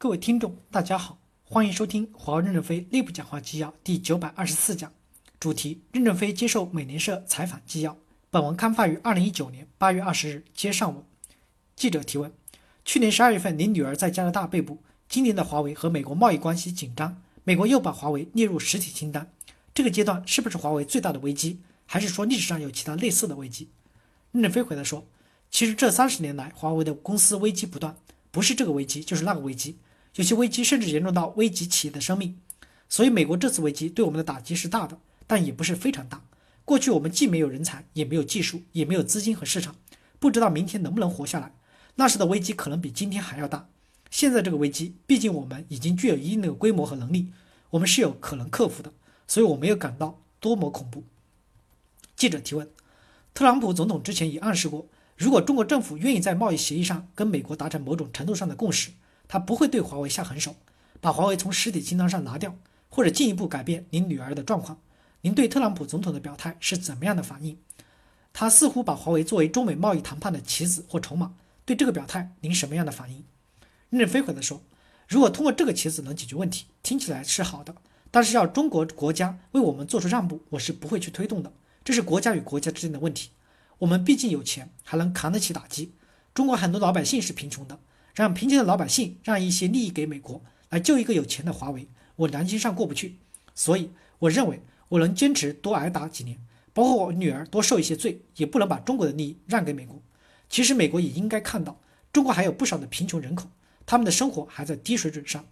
各位听众，大家好，欢迎收听华为任正非内部讲话纪要第九百二十四讲，主题：任正非接受美联社采访纪要。本文刊发于二零一九年八月二十日，接上文。记者提问：去年十二月份，您女儿在加拿大被捕，今年的华为和美国贸易关系紧张，美国又把华为列入实体清单，这个阶段是不是华为最大的危机？还是说历史上有其他类似的危机？任正非回答说：其实这三十年来，华为的公司危机不断，不是这个危机就是那个危机。有些危机甚至严重到危及企业的生命，所以美国这次危机对我们的打击是大的，但也不是非常大。过去我们既没有人才，也没有技术，也没有资金和市场，不知道明天能不能活下来。那时的危机可能比今天还要大。现在这个危机，毕竟我们已经具有一定的规模和能力，我们是有可能克服的，所以我没有感到多么恐怖。记者提问：特朗普总统之前也暗示过，如果中国政府愿意在贸易协议上跟美国达成某种程度上的共识。他不会对华为下狠手，把华为从实体清单上拿掉，或者进一步改变您女儿的状况。您对特朗普总统的表态是怎么样的反应？他似乎把华为作为中美贸易谈判的棋子或筹码。对这个表态，您什么样的反应？任正非回答说：“如果通过这个棋子能解决问题，听起来是好的。但是要中国国家为我们做出让步，我是不会去推动的。这是国家与国家之间的问题。我们毕竟有钱，还能扛得起打击。中国很多老百姓是贫穷的。”让贫穷的老百姓让一些利益给美国来救一个有钱的华为，我良心上过不去。所以我认为我能坚持多挨打几年，包括我女儿多受一些罪，也不能把中国的利益让给美国。其实美国也应该看到，中国还有不少的贫穷人口，他们的生活还在低水准上。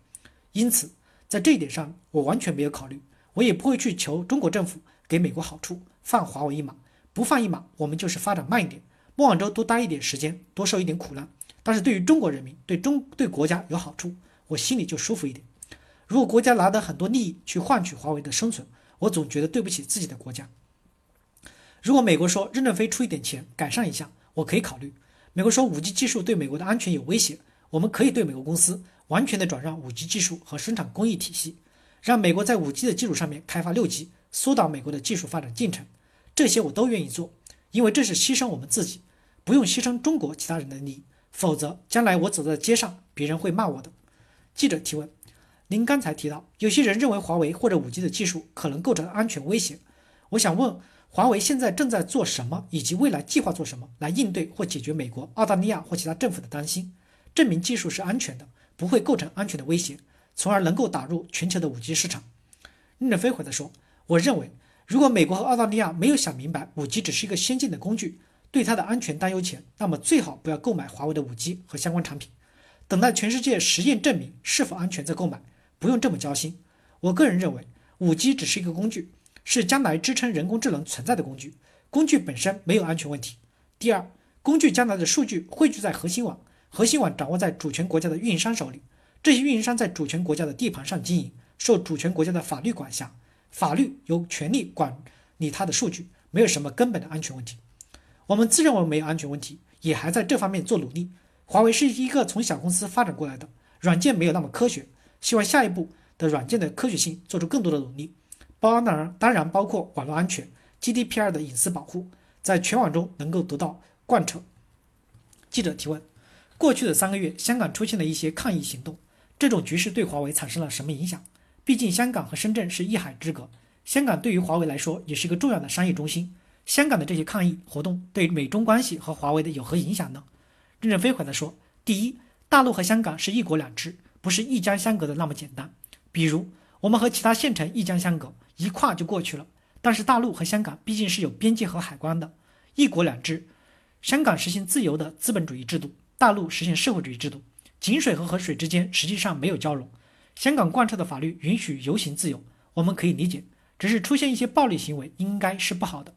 因此，在这一点上，我完全没有考虑，我也不会去求中国政府给美国好处，放华为一马。不放一马，我们就是发展慢一点，莫往州多待一点时间，多受一点苦难。但是对于中国人民，对中对国家有好处，我心里就舒服一点。如果国家拿得很多利益去换取华为的生存，我总觉得对不起自己的国家。如果美国说任正非出一点钱改善一下，我可以考虑。美国说五 G 技术对美国的安全有威胁，我们可以对美国公司完全的转让五 G 技术和生产工艺体系，让美国在五 G 的基础上面开发六 G，缩短美国的技术发展进程。这些我都愿意做，因为这是牺牲我们自己，不用牺牲中国其他人的利益。否则，将来我走在街上，别人会骂我的。记者提问：您刚才提到，有些人认为华为或者五 G 的技术可能构成安全威胁。我想问，华为现在正在做什么，以及未来计划做什么来应对或解决美国、澳大利亚或其他政府的担心，证明技术是安全的，不会构成安全的威胁，从而能够打入全球的五 G 市场？任正非回答说：我认为，如果美国和澳大利亚没有想明白五 G 只是一个先进的工具，对它的安全担忧前，那么最好不要购买华为的五 G 和相关产品，等待全世界实验证明是否安全再购买，不用这么焦心。我个人认为，五 G 只是一个工具，是将来支撑人工智能存在的工具，工具本身没有安全问题。第二，工具将来的数据汇聚在核心网，核心网掌握在主权国家的运营商手里，这些运营商在主权国家的地盘上经营，受主权国家的法律管辖，法律有权利管理它的数据，没有什么根本的安全问题。我们自认为没有安全问题，也还在这方面做努力。华为是一个从小公司发展过来的，软件没有那么科学，希望下一步的软件的科学性做出更多的努力，包当然当然包括网络安全、GDPR 的隐私保护，在全网中能够得到贯彻。记者提问：过去的三个月，香港出现了一些抗议行动，这种局势对华为产生了什么影响？毕竟香港和深圳是一海之隔，香港对于华为来说也是一个重要的商业中心。香港的这些抗议活动对美中关系和华为的有何影响呢？任正非回答说：第一，大陆和香港是一国两制，不是一江相隔的那么简单。比如，我们和其他县城一江相隔，一跨就过去了。但是大陆和香港毕竟是有边界和海关的，一国两制，香港实行自由的资本主义制度，大陆实行社会主义制度。井水和河水之间实际上没有交融。香港贯彻的法律允许游行自由，我们可以理解，只是出现一些暴力行为，应该是不好的。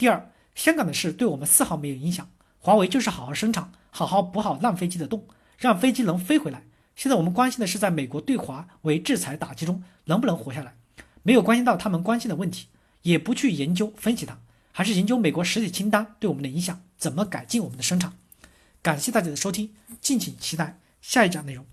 第二，香港的事对我们丝毫没有影响。华为就是好好生产，好好补好烂飞机的洞，让飞机能飞回来。现在我们关心的是，在美国对华为制裁打击中能不能活下来，没有关心到他们关心的问题，也不去研究分析它，还是研究美国实体清单对我们的影响，怎么改进我们的生产。感谢大家的收听，敬请期待下一讲内容。